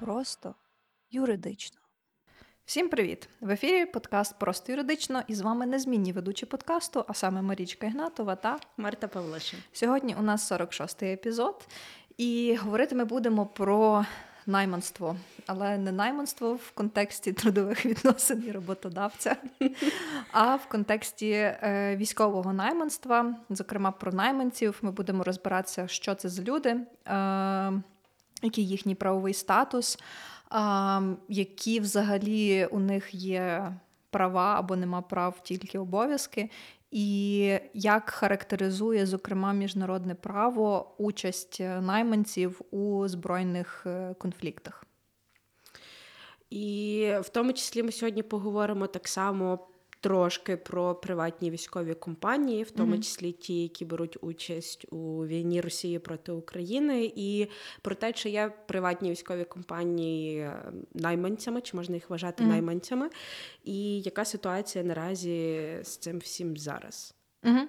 Просто юридично. Всім привіт! В ефірі подкаст Просто юридично і з вами незмінні ведучі подкасту, а саме Марічка Ігнатова та Марта Павлишин. Сьогодні у нас 46-й епізод, і говорити ми будемо про найманство, але не найманство в контексті трудових відносин і роботодавця, а в контексті е, військового найманства, зокрема про найманців. Ми будемо розбиратися, що це за люди, е, який їхній правовий статус, е, які взагалі у них є права або нема прав, тільки обов'язки. І як характеризує, зокрема, міжнародне право участь найманців у збройних е, конфліктах? І в тому числі ми сьогодні поговоримо так само трошки про приватні військові компанії, в тому числі ті, які беруть участь у війні Росії проти України, і про те, чи є приватні військові компанії е, найманцями, чи можна їх вважати mm-hmm. найманцями, і яка ситуація наразі з цим всім зараз? Mm-hmm.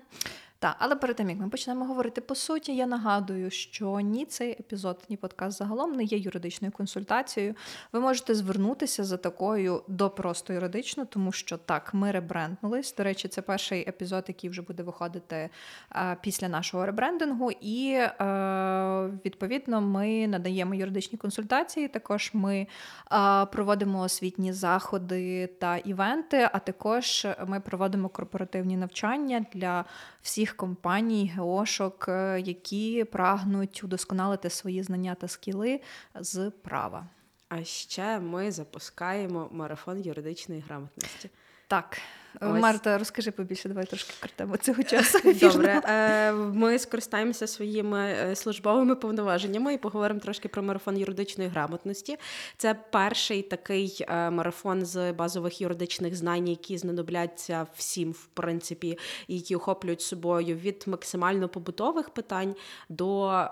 Так, але перед тим як ми почнемо говорити по суті, я нагадую, що ні цей епізод, ні подкаст загалом не є юридичною консультацією. Ви можете звернутися за такою до просто юридично, тому що так, ми ребренднулись. До речі, це перший епізод, який вже буде виходити а, після нашого ребрендингу, і а, відповідно ми надаємо юридичні консультації. Також ми а, проводимо освітні заходи та івенти, а також ми проводимо корпоративні навчання для всіх всіх компаній, геошок, е, які прагнуть удосконалити свої знання та скіли з права. А ще ми запускаємо марафон юридичної грамотності. Так, Ось. Марта, розкажи побільше, давай трошки про тему цього часу. Добре, е, ми скористаємося своїми е, службовими повноваженнями і поговоримо трошки про марафон юридичної грамотності. Це перший такий е, марафон з базових юридичних знань, які знадобляться всім, в принципі, і які охоплюють собою від максимально побутових питань до,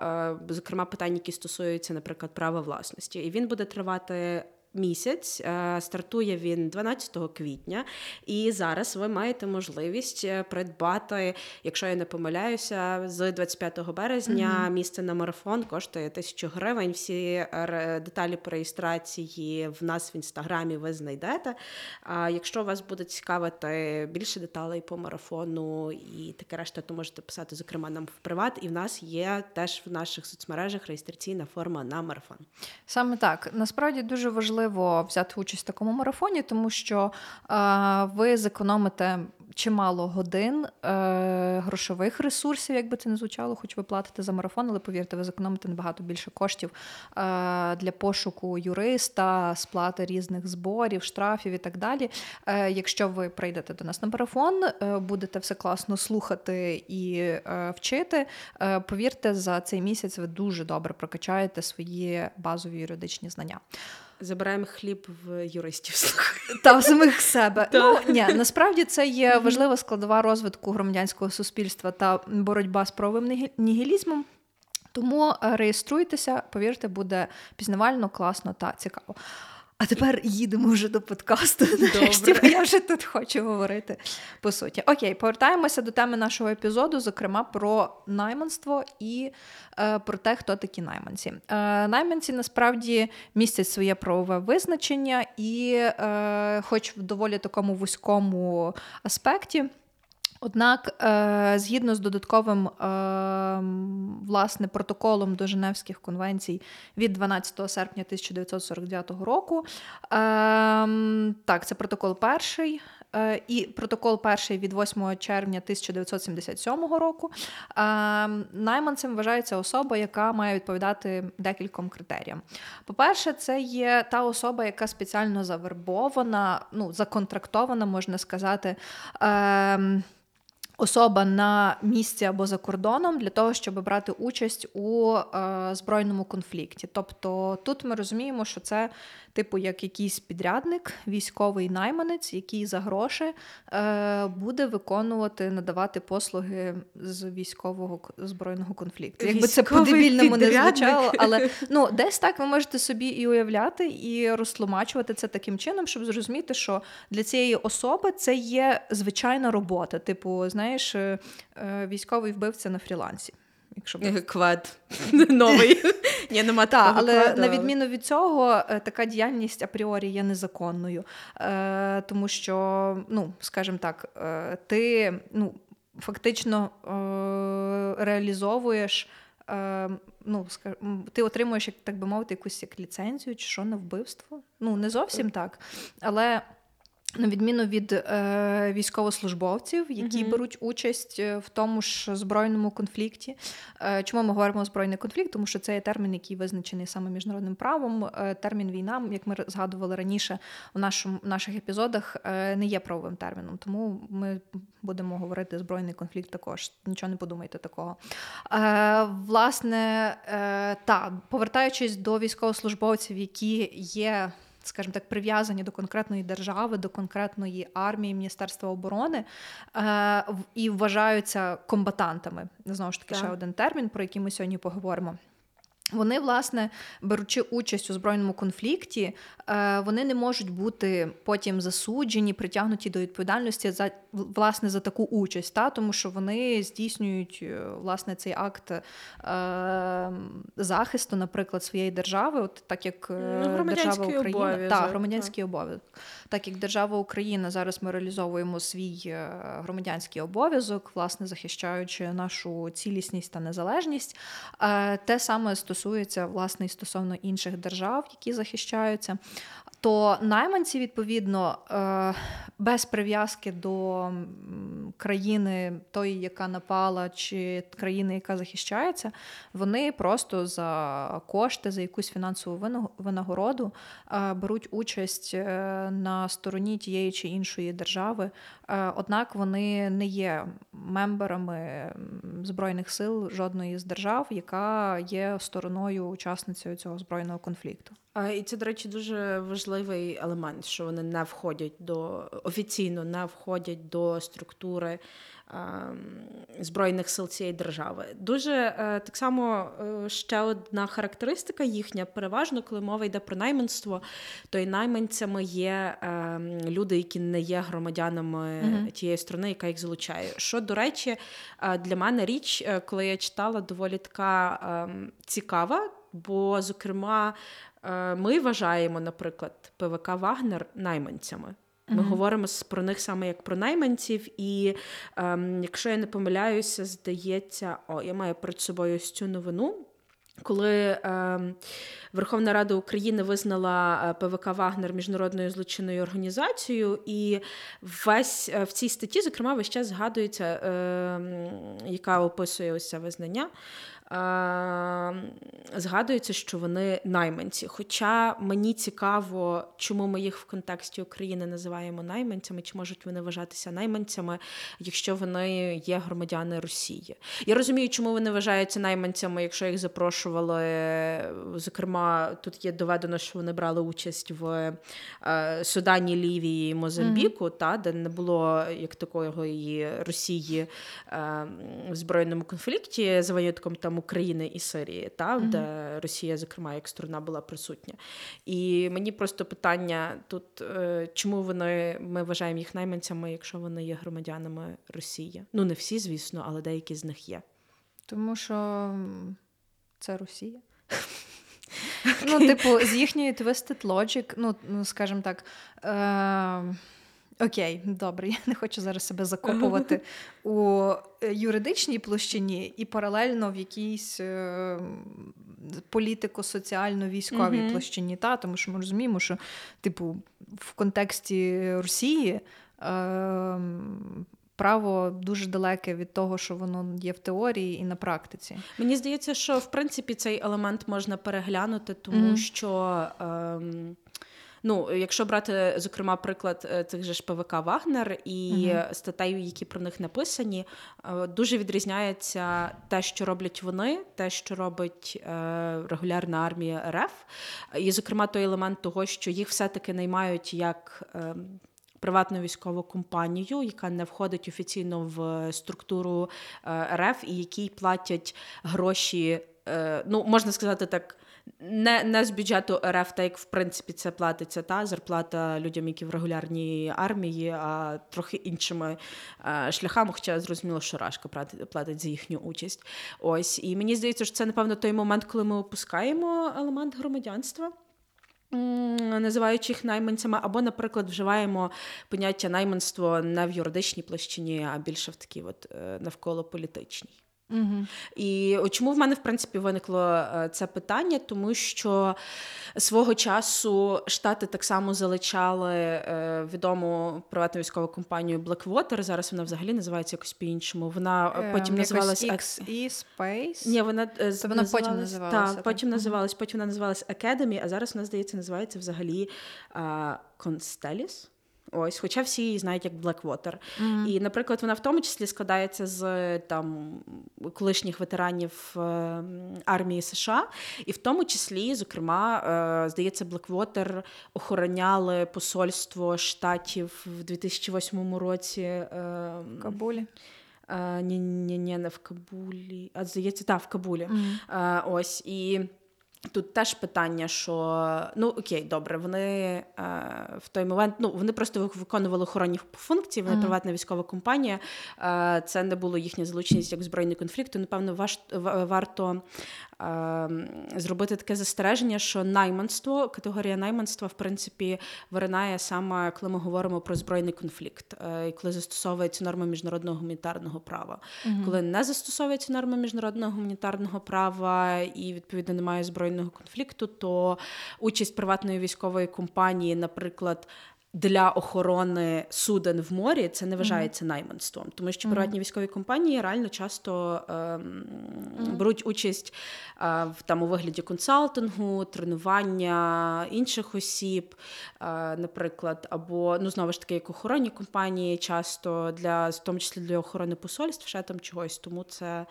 зокрема, питань, які стосуються, наприклад, права власності. І він буде тривати місяць. Е, стартує він 12 квітня, і зараз ви маєте можливість е, придбати, якщо я не помиляюся, з 25 березня mm-hmm. місце на марафон коштує тисячу гривень. Всі деталі по реєстрації в нас в інстаграмі ви знайдете. А якщо вас буде цікавити більше деталей по марафону і таке решта, то можете писати, зокрема, нам в приват. І в нас є теж в наших соцмережах реєстраційна форма на марафон. Саме так насправді дуже важливо важливо взяти участь в такому марафоні, тому що е, ви зекономите чимало годин е, грошових ресурсів, як би це не звучало, хоч ви платите за марафон, але повірте, ви зекономите набагато більше коштів е, для пошуку юриста, сплати різних зборів, штрафів і так далі. Е, Якщо ви прийдете до нас на марафон, е, будете все класно слухати і е, вчити. Е, повірте, за цей місяць ви дуже добре прокачаєте свої базові юридичні знання. Забираємо хліб в юристів. Та в самих себе. Ну ні, насправді це є важлива складова розвитку громадянського суспільства та боротьба з правовим нігілізмом. Тому е, реєструйтеся, повірте, буде пізнавально, класно та цікаво. А тепер їдемо вже до подкасту. Нарешті, бо я вже тут хочу говорити по суті. Окей, повертаємося до теми нашого епізоду, зокрема про найманство і е, про те, хто такі найманці. Е, Найманці насправді містять своє правове визначення, і, е, хоч в доволі такому вузькому аспекті. Однак, е, згідно з додатковим е, власне протоколом до Женевських конвенцій від 12 серпня 1949 року, е, так, це протокол перший. І протокол перший від 8 червня 1977 року. Найманцем вважається особа, яка має відповідати декільком критеріям. По-перше, це є та особа, яка спеціально завербована, ну законтрактована, можна сказати. Особа на місці або за кордоном для того, щоб брати участь у е, збройному конфлікті. Тобто тут ми розуміємо, що це типу як якийсь підрядник, військовий найманець, який за гроші е, буде виконувати, надавати послуги з військового збройного конфлікту. Якби це по-дебільному не звучало, але ну десь так ви можете собі і уявляти, і розтлумачувати це таким чином, щоб зрозуміти, що для цієї особи це є звичайна робота. Типу, знаєш, е, військовий вбивця на фрілансі. Якщо Квад новий. Ні, нема Так, такого але кладу, на відміну від цього, е, така діяльність апріорі є незаконною, е, тому що, ну, скажімо так, е, ти ну, фактично е, реалізовуєш. е, Ну, ска- м, ти отримуєш, як так би мовити, якусь як ліцензію чи що на вбивство. Ну, не зовсім так. Але на відміну від е, військовослужбовців, які Мгм. беруть участь е, в тому ж збройному конфлікті. Е, чому ми говоримо збройний конфлікт? Тому що це є термін, який визначений саме міжнародним правом. Е, термін війна, як ми згадували раніше в нашому, наших епізодах, е, не є правовим терміном. Тому ми будемо говорити збройний конфлікт також. Нічого не подумайте такого. Е, власне, е, та, повертаючись до військовослужбовців, які є скажімо так, прив'язані до конкретної держави, до конкретної армії, Міністерства оборони е, і вважаються комбатантами. Знову ж таки, Так. ще один термін, про який ми сьогодні поговоримо. Вони, власне, беручи участь у збройному конфлікті, е, вони не можуть бути потім засуджені, притягнуті до відповідальності за власне за таку участь, та тому що вони здійснюють е, власне цей акт е, захисту, наприклад, своєї держави, от так як е, Ну, держава Україна, обов'язок, так, так. громадянський обов'язок. Так як держава Україна зараз ми реалізовуємо свій громадянський обов'язок, власне захищаючи нашу цілісність та незалежність. Е, Те саме стосується власне і стосовно інших держав, які захищаються. То найманці, відповідно, е, без прив'язки до країни, тої, яка напала, чи країни, яка захищається, вони просто за кошти, за якусь фінансову винагороду е, беруть участь е, на стороні тієї чи іншої держави. Однак вони не є мемберами збройних сил жодної з держав, яка є стороною учасницею цього збройного конфлікту. І це, до речі, дуже важливий елемент, що вони не входять до офіційно не входять до структури ем, збройних сил цієї держави. Дуже е, так само е, ще одна характеристика їхня, переважно, коли мова йде про найманство, то і найманцями є ем, люди, які не є громадянами Мгм. тієї сторони, яка їх залучає. Що, до речі, е, для мене річ, коли я читала, доволі така ем, цікава, бо, зокрема, ми вважаємо, наприклад, ПВК Вагнер найманцями. Ми Мгм. говоримо про них саме як про найманців, і ем, якщо я не помиляюся, здається, о, я маю перед собою ось цю новину. Коли ем, Верховна Рада України визнала е, ПВК Вагнер міжнародною злочинною організацією, і весь е, в цій статті, зокрема, весь час згадується, ем, яка описує ось це визнання. Ем, згадується, що вони найманці. Хоча мені цікаво, чому ми їх в контексті України називаємо найманцями, чи можуть вони вважатися найманцями, якщо вони є громадяни Росії. Я розумію, чому вони вважаються найманцями, якщо їх запрошували. Зокрема, тут є доведено, що вони брали участь в е, Судані, Лівії, Мозамбіку, та де не було як такої Росії е, в збройному конфлікті за винятком там України і Сирії, та Мгм. де Росія, зокрема, як сторона була присутня. І мені просто питання тут, е, чому вони ми вважаємо їх найманцями, якщо вони є громадянами Росії? Ну не всі, звісно, але деякі з них є. Тому що це Росія. Ну, типу, з їхньої Twisted Logic, ну, ну скажімо так. Е- Окей, добре, я не хочу зараз себе закопувати у е, юридичній площині і паралельно в якійсь е- політико-соціально-військовій площині. Та? Тому що ми розуміємо, що, типу, в контексті Росії. Е- Право дуже далеке від того, що воно є в теорії і на практиці. Мені здається, що в принципі цей елемент можна переглянути, тому Мгм. що. Ем... Ну, якщо брати, зокрема, приклад е, цих же ж ПВК Вагнер і Мгм. статей, які про них написані, е, дуже відрізняється те, що роблять вони, те, що робить е, регулярна армія РФ, і, зокрема, той елемент того, що їх все-таки наймають як. Приватну військову компанію, яка не входить офіційно в структуру РФ, і якій платять гроші ну можна сказати так. Не не з бюджету РФ, так як в принципі це платиться та зарплата людям, які в регулярній армії, а трохи іншими е, шляхами. Хоча зрозуміло, що Рашка платить, за їхню участь. Ось і мені здається, що це напевно той момент, коли ми опускаємо елемент громадянства. Називаючи їх найманцями, або, наприклад, вживаємо поняття найманство не в юридичній площині, а більше в такій от е, навколо політичній. Угу. І чому в мене в принципі виникло е, це питання? Тому що свого часу штати так само залучали е, відому приватну військову компанію Blackwater. Зараз вона взагалі називається якось по-іншому. Вона Ем, потім називалась XE Space. Ні, вона Це вона потім називалася. Так, потім називалась, потім вона називалась Academy, а зараз вона здається називається взагалі Constellis. Ось, хоча всі її знають як Blackwater. Mm-hmm. І, наприклад, вона в тому числі складається з там колишніх ветеранів е, армії США, і в тому числі, зокрема, е, здається, Blackwater охороняли посольство штатів в 2008 році е, в Кабулі. Ні, ні, ні, не в Кабулі. А здається, так, в Кабулі. Mm-hmm. Ось і. Тут теж питання, що ну окей, добре, вони е, в той момент ну вони просто виконували охоронні функції. Вони mm-hmm. приватна військова компанія. Е, це не було їхня залученість як збройний конфлікт. То, Напевно, важ, варто зробити таке застереження, що найманство, категорія найманства, в принципі, виринає саме, коли ми говоримо про збройний конфлікт, і коли застосовується норма міжнародного гуманітарного права, mm-hmm. коли не застосовується норма міжнародного гуманітарного права і відповідно немає збройного конфлікту, то участь приватної військової компанії, наприклад. Для охорони суден в морі це не вважається mm-hmm. найманством, тому що приватні mm-hmm. військові компанії реально часто е, mm-hmm. беруть участь е, в там у вигляді консалтингу, тренування інших осіб, е, наприклад, або ну знову ж таки, як охоронні компанії, часто для в тому числі для охорони посольств, ще там чогось, тому це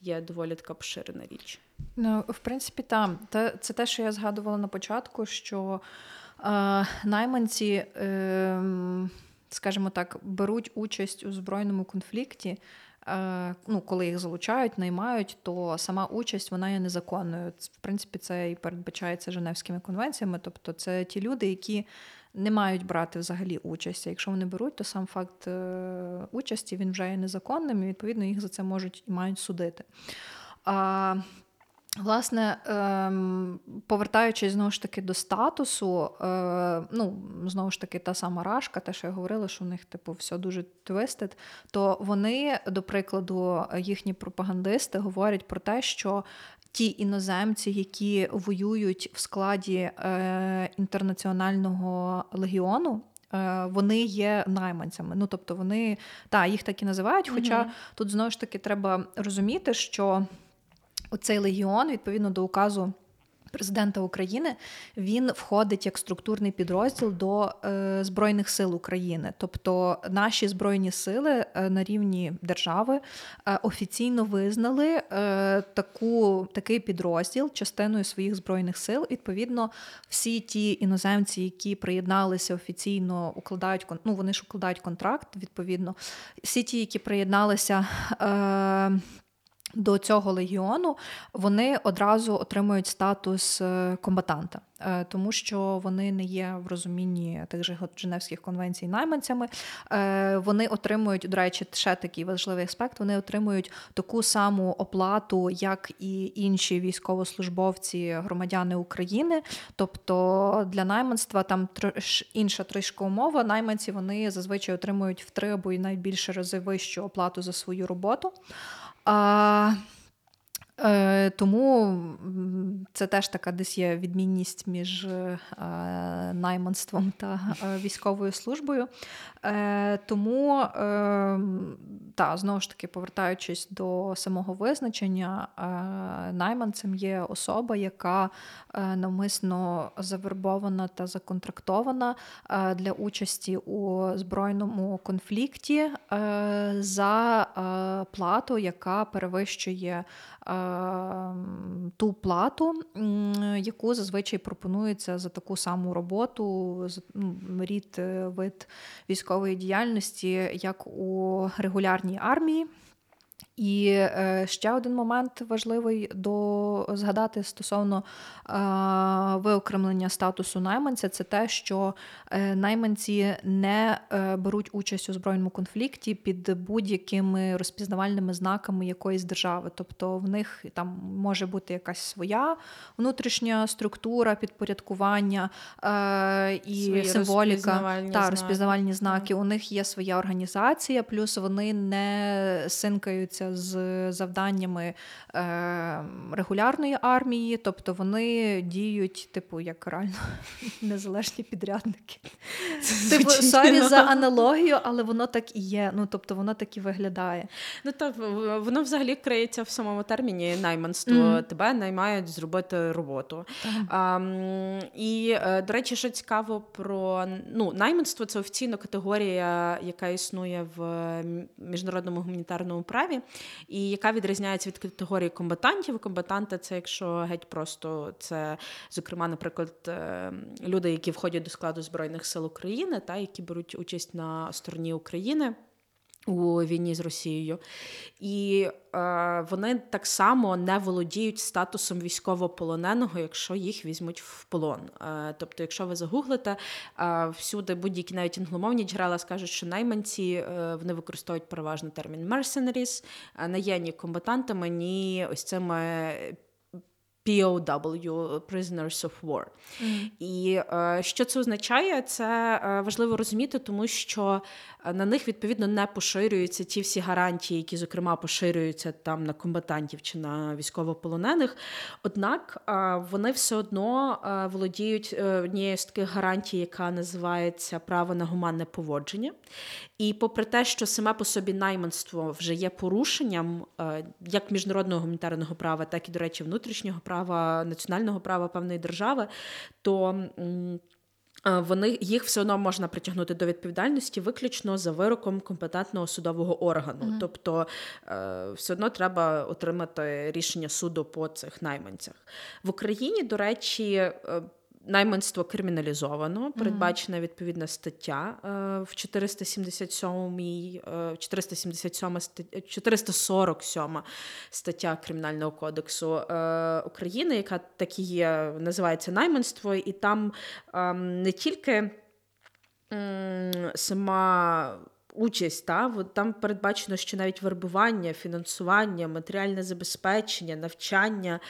є доволі така поширена річ. Ну, в принципі, там це те, що я згадувала на початку, що найманці, е, скажімо так, беруть участь у збройному конфлікті. Ну, Коли їх залучають, наймають, то сама участь вона є незаконною. В принципі, це і передбачається Женевськими конвенціями. Тобто, це ті люди, які не мають брати взагалі участь. Якщо вони беруть, то сам факт е, участі він вже є незаконним, і відповідно їх за це можуть і мають судити. А Власне, ем, повертаючись знову ж таки до статусу, е, ну знову ж таки, та сама рашка, те, що я говорила, що у них типу все дуже твистед, то вони, до прикладу, їхні пропагандисти говорять про те, що ті іноземці, які воюють в складі е, інтернаціонального легіону. Е, вони є найманцями. Ну тобто вони та їх так і називають. Хоча mm тут знову ж таки треба розуміти, що оцей легіон відповідно до указу. Президента України він входить як структурний підрозділ до е, Збройних сил України. Тобто наші збройні сили е, на рівні держави е, офіційно визнали е, таку, такий підрозділ частиною своїх збройних сил. Відповідно, всі ті іноземці, які приєдналися офіційно, укладають ну, вони ж укладають контракт. Відповідно, всі ті, які приєдналися. До цього легіону вони одразу отримують статус е, комбатанта, е, тому що вони не є в розумінні тих же Женевських конвенцій найманцями. Е, вони отримують, до речі, ще такий важливий аспект. Вони отримують таку саму оплату, як і інші військовослужбовці, громадяни України. Тобто для найманства там інша трішка умова. Найманці вони зазвичай отримують в три або й навіть більше рази вищу оплату за свою роботу. А, е, Тому це теж така десь є відмінність між е, найманством та е, військовою службою. Е, Тому, е, та, знову ж таки, повертаючись до самого визначення, е, найманцем є особа, яка е, навмисно завербована та законтрактована е, для участі у збройному конфлікті за плату, яка перевищує ту плату, яку зазвичай пропонується за таку саму роботу, ну, рід вид військової діяльності, як у регулярній армії. І е, ще один момент важливий до згадати стосовно е, виокремлення статусу найманця, це те, що е, найманці не беруть участь у збройному конфлікті під будь-якими розпізнавальними знаками якоїсь держави. Тобто в них там може бути якась своя внутрішня структура, підпорядкування і Свої символіка розпізнавальні та знаки. розпізнавальні знаки. У них є своя організація, плюс вони не синкаються з завданнями е, регулярної армії, тобто вони діють, типу, як реально незалежні підрядники. Типу, sorry за аналогію, але воно так і є. Ну тобто воно так і виглядає. Ну та воно взагалі криється в самому терміні найманство. Мгм. Тебе наймають зробити роботу. А, і е, до речі, що цікаво про ну, найманство це офіційна категорія, яка існує в міжнародному гуманітарному праві, і яка відрізняється від категорії комбатантів. Комбатанти це якщо геть просто це, зокрема, наприклад, е, люди, які входять до складу збройних сил України, та які беруть участь на стороні України. У війні з Росією, і е, вони так само не володіють статусом військовополоненого, якщо їх візьмуть в полон. Е, тобто, якщо ви загуглите, е, всюди будь-які навіть англомовні джерела скажуть, що найманці е, вони використовують переважно термін mercenaries, а не є ні комбатантами, ні ось цими POW, Prisoners of War. І е, що це означає? Це е, важливо розуміти, тому що е, на них відповідно не поширюються ті всі гарантії, які, зокрема, поширюються там на комбатантів чи на військовополонених. Однак е, вони все одно володіють однією з таких гарантій, яка називається право на гуманне поводження. І попри те, що саме по собі найманство вже є порушенням як міжнародного гуманітарного права, так і, до речі, внутрішнього права, національного права певної держави, то вони їх все одно можна притягнути до відповідальності виключно за вироком компетентного судового органу. Тобто е, все одно треба отримати рішення суду по цих найманцях. В Україні, до речі, е, Найманство криміналізовано, передбачена відповідна стаття е, в 477 е, 477 стаття, 447 стаття Кримінального кодексу е, України, яка так і є, називається найманство, і там ем, не тільки сама участь, та, от там передбачено, що навіть вербування, фінансування, матеріальне забезпечення, навчання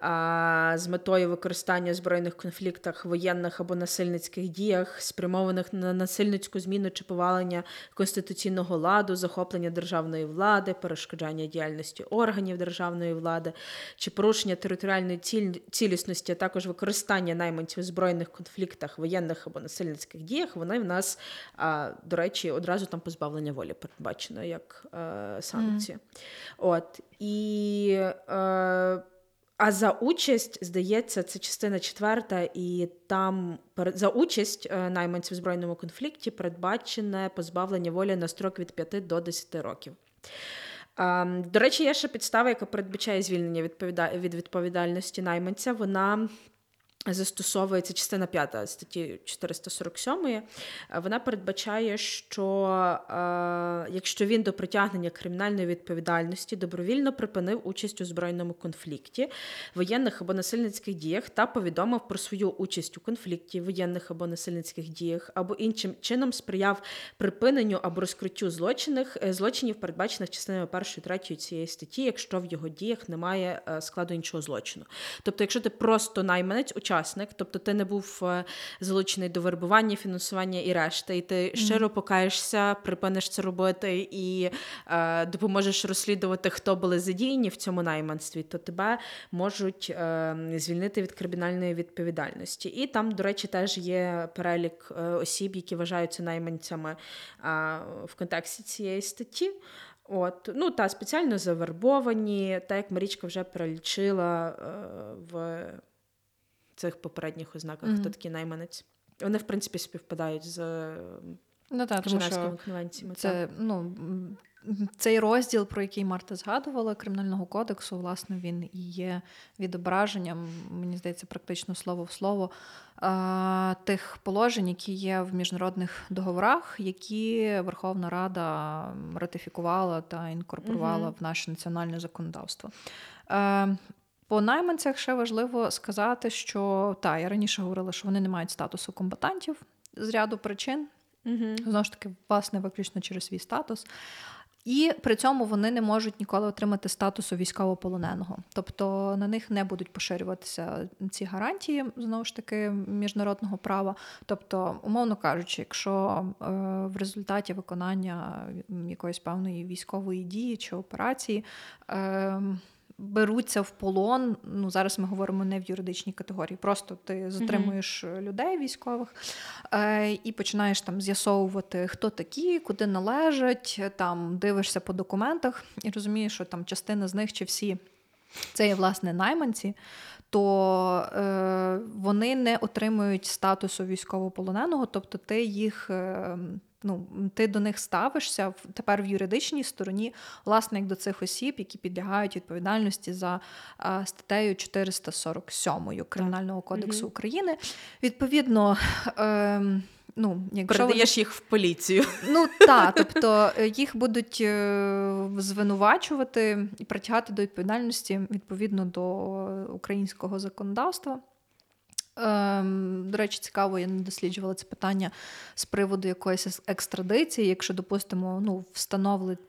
а, з метою використання в збройних конфліктах, воєнних або насильницьких діях, спрямованих на насильницьку зміну чи повалення конституційного ладу, захоплення державної влади, перешкоджання діяльності органів державної влади, чи порушення територіальної ціль- цілісності, а також використання найманців в збройних конфліктах, воєнних або насильницьких діях, вони в нас, а, до речі, одразу там позбавлення волі передбачено як е, санкція. От і. Е, а за участь, здається, це частина четверта, і там за участь е, найманців в збройному конфлікті передбачене позбавлення волі на строк від 5 до 10 років. Ем, До речі, є ще підстава, яка передбачає звільнення від відповідальності найманця. Вона застосовується частина 5 статті 447. Е, Вона передбачає, що е, якщо він до притягнення кримінальної відповідальності добровільно припинив участь у збройному конфлікті, воєнних або насильницьких діях та повідомив про свою участь у конфлікті, воєнних або насильницьких діях, або іншим чином сприяв припиненню або розкриттю злочинів, е, злочинів, передбачених частинами 1 і 3 цієї статті, якщо в його діях немає е, складу іншого злочину. Тобто, якщо ти просто найманець, учасник, тобто ти не був е, залучений до вербування, фінансування і решти, і ти щиро покаєшся, припиниш це робити і е, допоможеш розслідувати, хто були задіяні в цьому найманстві, то тебе можуть е, звільнити від кримінальної відповідальності. І там, до речі, теж є перелік е, осіб, які вважаються найманцями е, в контексті цієї статті. От, ну та спеціально завербовані, так як Марічка вже перелічила е, в цих попередніх ознаках, Мгм. хто такий найманець. Вони, в принципі, співпадають з е, Ну так, тому Женевськими конвенціями. так. це ну. Цей розділ, про який Марта згадувала, кримінального кодексу, власне, він і є відображенням, мені здається, практично слово в слово тих положень, які є в міжнародних договорах, які Верховна Рада ратифікувала та інкорпорувала Мгм. в наше національне законодавство. По найманцях ще важливо сказати, що та я раніше говорила, що вони не мають статусу комбатантів з ряду причин. Мгм. Знову ж таки, власне, виключно через свій статус. І при цьому вони не можуть ніколи отримати статусу військовополоненого. Тобто на них не будуть поширюватися ці гарантії, знову ж таки, міжнародного права. Тобто, умовно кажучи, якщо е, в результаті виконання якоїсь певної військової дії чи операції. Е, Беруться в полон. Ну зараз ми говоримо не в юридичній категорії. Просто ти затримуєш людей військових е, і починаєш там з'ясовувати, хто такі, куди належать. Там дивишся по документах і розумієш, що там частина з них чи всі це є власне найманці. То е, вони не отримують статусу військовополоненого, тобто ти їх е, ну, ти до них ставишся тепер в юридичній стороні, власне, як до цих осіб, які підлягають відповідальності за е, статтею 447 Кримінального кодексу Мгм. України. Відповідно, е, ну, якщо вони- Передаєш їх в поліцію. Ну так, тобто е, їх будуть е, звинувачувати і притягати до відповідальності відповідно до українського законодавства. Ем, до речі, цікаво, я не досліджувала це питання з приводу якоїсь екстрадиції. Якщо, допустимо, ну,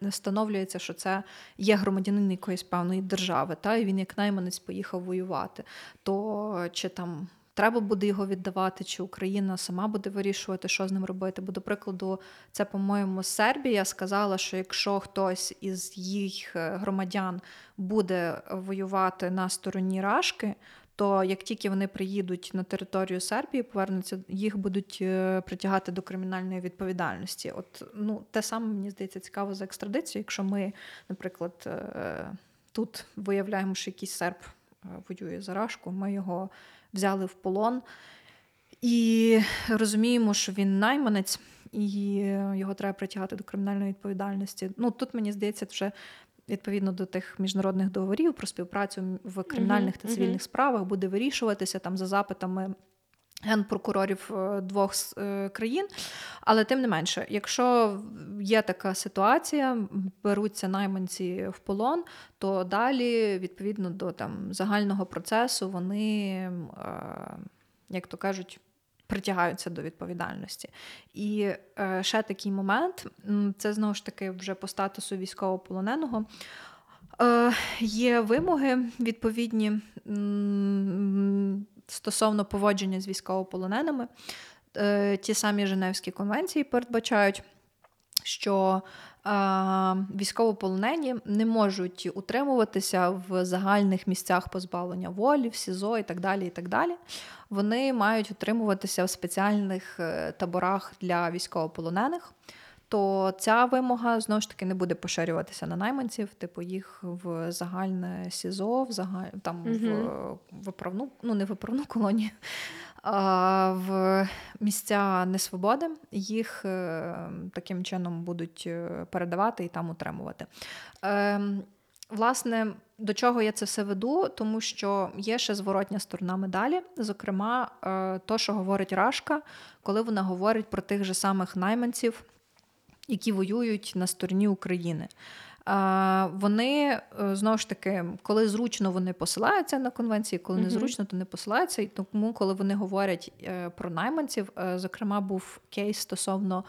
встановлюється, що це є громадянин якоїсь певної держави, та, і він як найманець поїхав воювати, то чи там треба буде його віддавати, чи Україна сама буде вирішувати, що з ним робити. Бо, до прикладу, це, по-моєму, Сербія сказала, що якщо хтось із їх е, громадян буде воювати на стороні Рашки, то як тільки вони приїдуть на територію Сербії, повернуться, їх будуть е, притягати до кримінальної відповідальності. От ну те саме мені здається цікаво за екстрадицію. Якщо ми, наприклад, е, тут виявляємо, що якийсь серб е, воює за Рашку, ми його взяли в полон і розуміємо, що він найманець, і його треба притягати до кримінальної відповідальності. Ну тут мені здається, вже відповідно до тих міжнародних договорів про співпрацю в кримінальних та цивільних справах буде вирішуватися там за запитами. Генпрокурорів е, двох е, країн, але тим не менше, якщо є така ситуація, беруться найманці в полон, то далі, відповідно до там загального процесу, вони, е, як то кажуть, притягаються до відповідальності. І е, ще такий момент: це знову ж таки вже по статусу військовополоненого. Е, Є вимоги відповідні стосовно поводження з військовополоненими. Е, Ті самі Женевські конвенції передбачають, що військовополонені не можуть утримуватися в загальних місцях позбавлення волі, в СІЗО і так далі. і так далі. Вони мають утримуватися в спеціальних е, таборах для військовополонених. То ця вимога знову ж таки не буде поширюватися на найманців, типу їх в загальне СІЗО, в загаль... там в виправну, ну не виправну колонію, в місця несвободи їх е, таким чином будуть е, передавати і там утримувати. Ем, Власне, до чого я це все веду? Тому що є ще зворотня сторона медалі. Зокрема, е, то, що говорить Рашка, коли вона говорить про тих же самих найманців, які воюють на стороні України. Вони е, знову ж таки, коли зручно вони посилаються на конвенції, коли не незручно, то не посилаються. І тому, коли вони говорять е, про найманців, е, зокрема, був кейс стосовно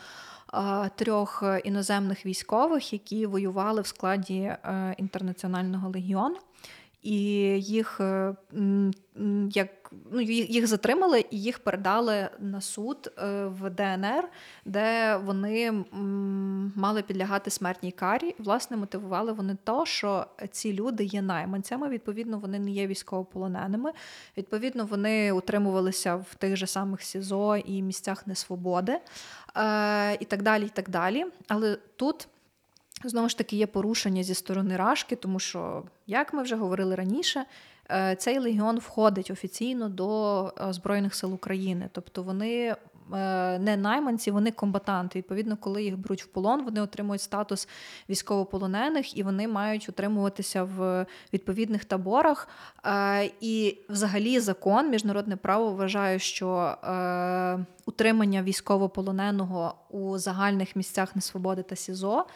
трьох іноземних військових, які воювали в складі інтернаціонального легіону. І їх е, як ну їх їх затримали і їх передали на суд е, в ДНР, де вони мали підлягати смертній карі. Власне, мотивували вони то, що ці люди є найманцями. Відповідно, вони не є військовополоненими. Відповідно, вони утримувалися в тих же самих СІЗО і місцях несвободи, е, і так далі. і так далі. Але тут. Знову ж таки, є порушення зі сторони Рашки, тому що, як ми вже говорили раніше, е, цей легіон входить офіційно до е, Збройних сил України. Тобто вони е, не найманці, вони комбатанти. Відповідно, коли їх беруть в полон, вони отримують статус військовополонених і вони мають утримуватися в відповідних таборах. І взагалі закон, міжнародне право вважає, що утримання військовополоненого у загальних місцях несвободи та СІЗО.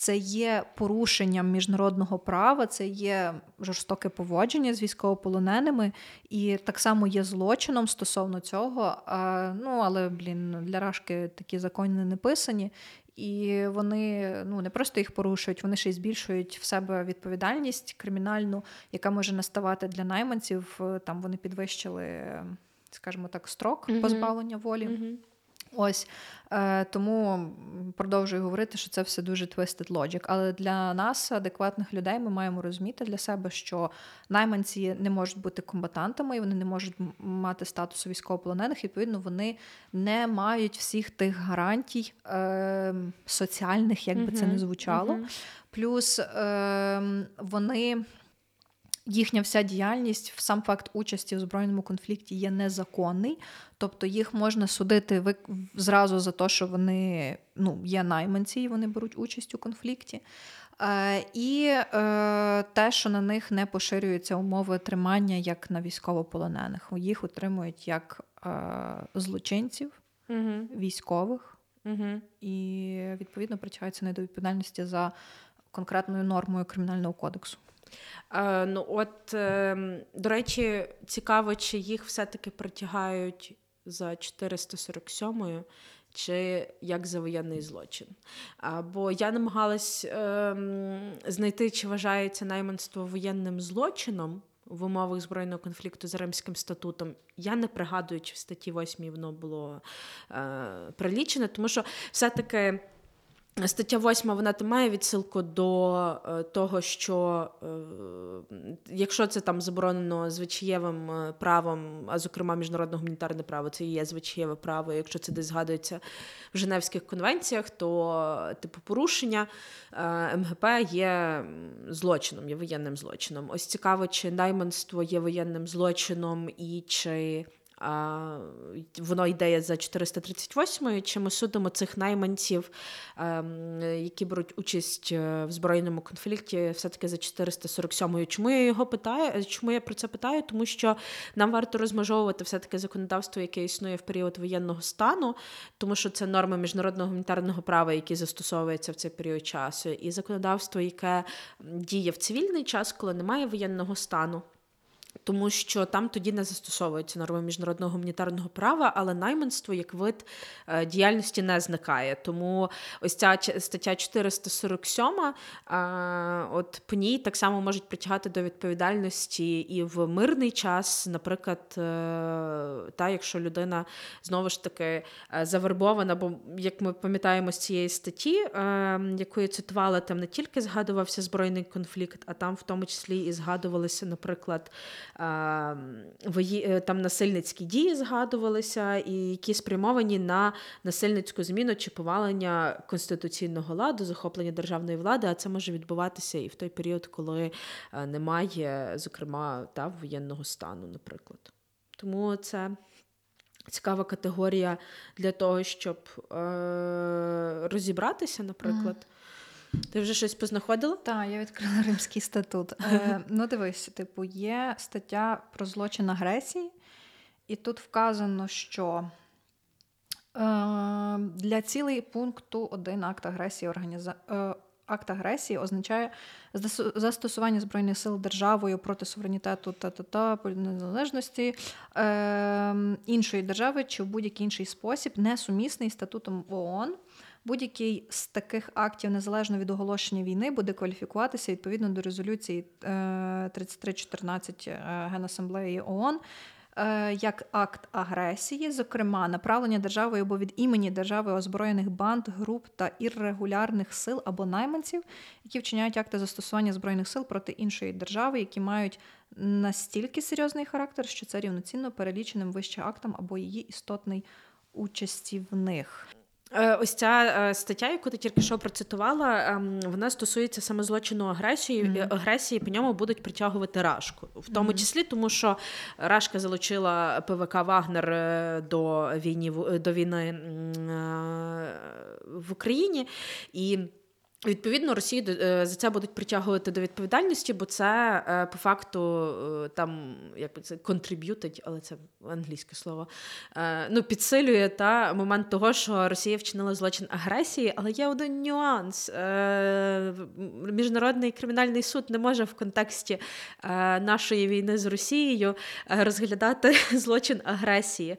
Це є порушенням міжнародного права, це є жорстоке поводження з військовополоненими, і так само є злочином стосовно цього. А, ну але блін, для Рашки такі закони не написані, і вони ну не просто їх порушують, вони ще й збільшують в себе відповідальність кримінальну, яка може наставати для найманців. Там вони підвищили, скажімо так, строк Мгм. позбавлення волі. Мгм. Ось е, тому продовжую говорити, що це все дуже twisted logic. Але для нас, адекватних людей, ми маємо розуміти для себе, що найманці не можуть бути комбатантами, і вони не можуть мати статусу військовополонених. Відповідно, вони не мають всіх тих гарантій е, соціальних, як би це не звучало. Плюс е, вони. Їхня вся діяльність, сам факт участі в збройному конфлікті є незаконний, тобто їх можна судити зразу за те, що вони ну, є найманці і вони беруть участь у конфлікті. Е, і е, те, що на них не поширюються умови тримання як на військовополонених. Їх утримують як е, злочинців, Мгм. військових, Мгм. і відповідно притягаються не до відповідальності за конкретною нормою кримінального кодексу. Е, ну, от, е, до речі, цікаво, чи їх все-таки притягають за 447-ю, чи як за воєнний злочин. А, бо я намагалась е, знайти, чи вважається найманство воєнним злочином. В умовах збройного конфлікту з Римським статутом я не пригадую, чи в статті 8 воно було е, прилічене, тому що все-таки Стаття 8 вона має відсилку до е, того, що е, якщо це там заборонено звичаєвим е, правом, а зокрема міжнародне гуманітарне право, це є звичаєве право. Якщо це десь згадується в Женевських конвенціях, то типу порушення МГП є злочином, є воєнним злочином. Ось цікаво, чи найманство є воєнним злочином і чи. Воно йде за 438-ю, чи ми судимо цих найманців, ем, які беруть участь е, в збройному конфлікті, все-таки за 447 Чому я його питаю? Чому я про це питаю? Тому що нам варто розмежовувати все-таки законодавство, яке існує в період воєнного стану, тому що це норми міжнародного гуманітарного права, які застосовуються в цей період часу, і законодавство, яке діє в цивільний час, коли немає воєнного стану. Тому що там тоді не застосовуються норми міжнародного гуманітарного права, але найманство як вид е, діяльності не зникає. Тому ось ця стаття 447, е, от по ній так само можуть притягати до відповідальності і в мирний час, наприклад, е, та якщо людина знову ж таки завербована, бо як ми пам'ятаємо з цієї статті, яку я цитувала, там не тільки згадувався збройний конфлікт, а там в тому числі і згадувалися, наприклад, там насильницькі дії згадувалися, і які спрямовані на насильницьку зміну чи повалення конституційного ладу, захоплення державної влади, а це може відбуватися і в той період, коли е, немає, зокрема, та, воєнного стану, наприклад. Тому це цікава категорія для того, щоб е- розібратися, наприклад. Ти вже щось познаходила? Так, я відкрила Римський статут. Е, ну, дивись, типу, є стаття про злочин агресії, і тут вказано, що е, для цілей пункту 1 акт агресії організа... е, Акт агресії означає застосування збройних сил державою проти суверенітету та та та незалежності е, іншої держави чи в будь-який інший спосіб, несумісний статутом ООН. Будь-який з таких актів, незалежно від оголошення війни, буде кваліфікуватися відповідно до резолюції е, 3314 е, Генасамблеї ООН е, як акт агресії, зокрема направлення державою або від імені держави озброєних банд, груп та іррегулярних сил або найманців, які вчиняють акти застосування збройних сил проти іншої держави, які мають настільки серйозний характер, що це рівноцінно переліченим вище актам або її істотний участі в них. Е, ось ця е, стаття, яку ти тільки що процитувала, ем, вона стосується саме злочину агресії. Mm-hmm. Агресії по ньому будуть притягувати Рашку, в тому Мгм. числі, тому що Рашка залучила ПВК Вагнер е, до війні до війни в Україні і. Відповідно, Росію е, за це будуть притягувати до відповідальності, бо це е, по факту е, там як би це contributed, але це англійське слово. Ну, підсилює та момент того, що Росія вчинила злочин агресії, але є один нюанс. Міжнародний кримінальний суд не може в контексті нашої війни з Росією розглядати злочин агресії.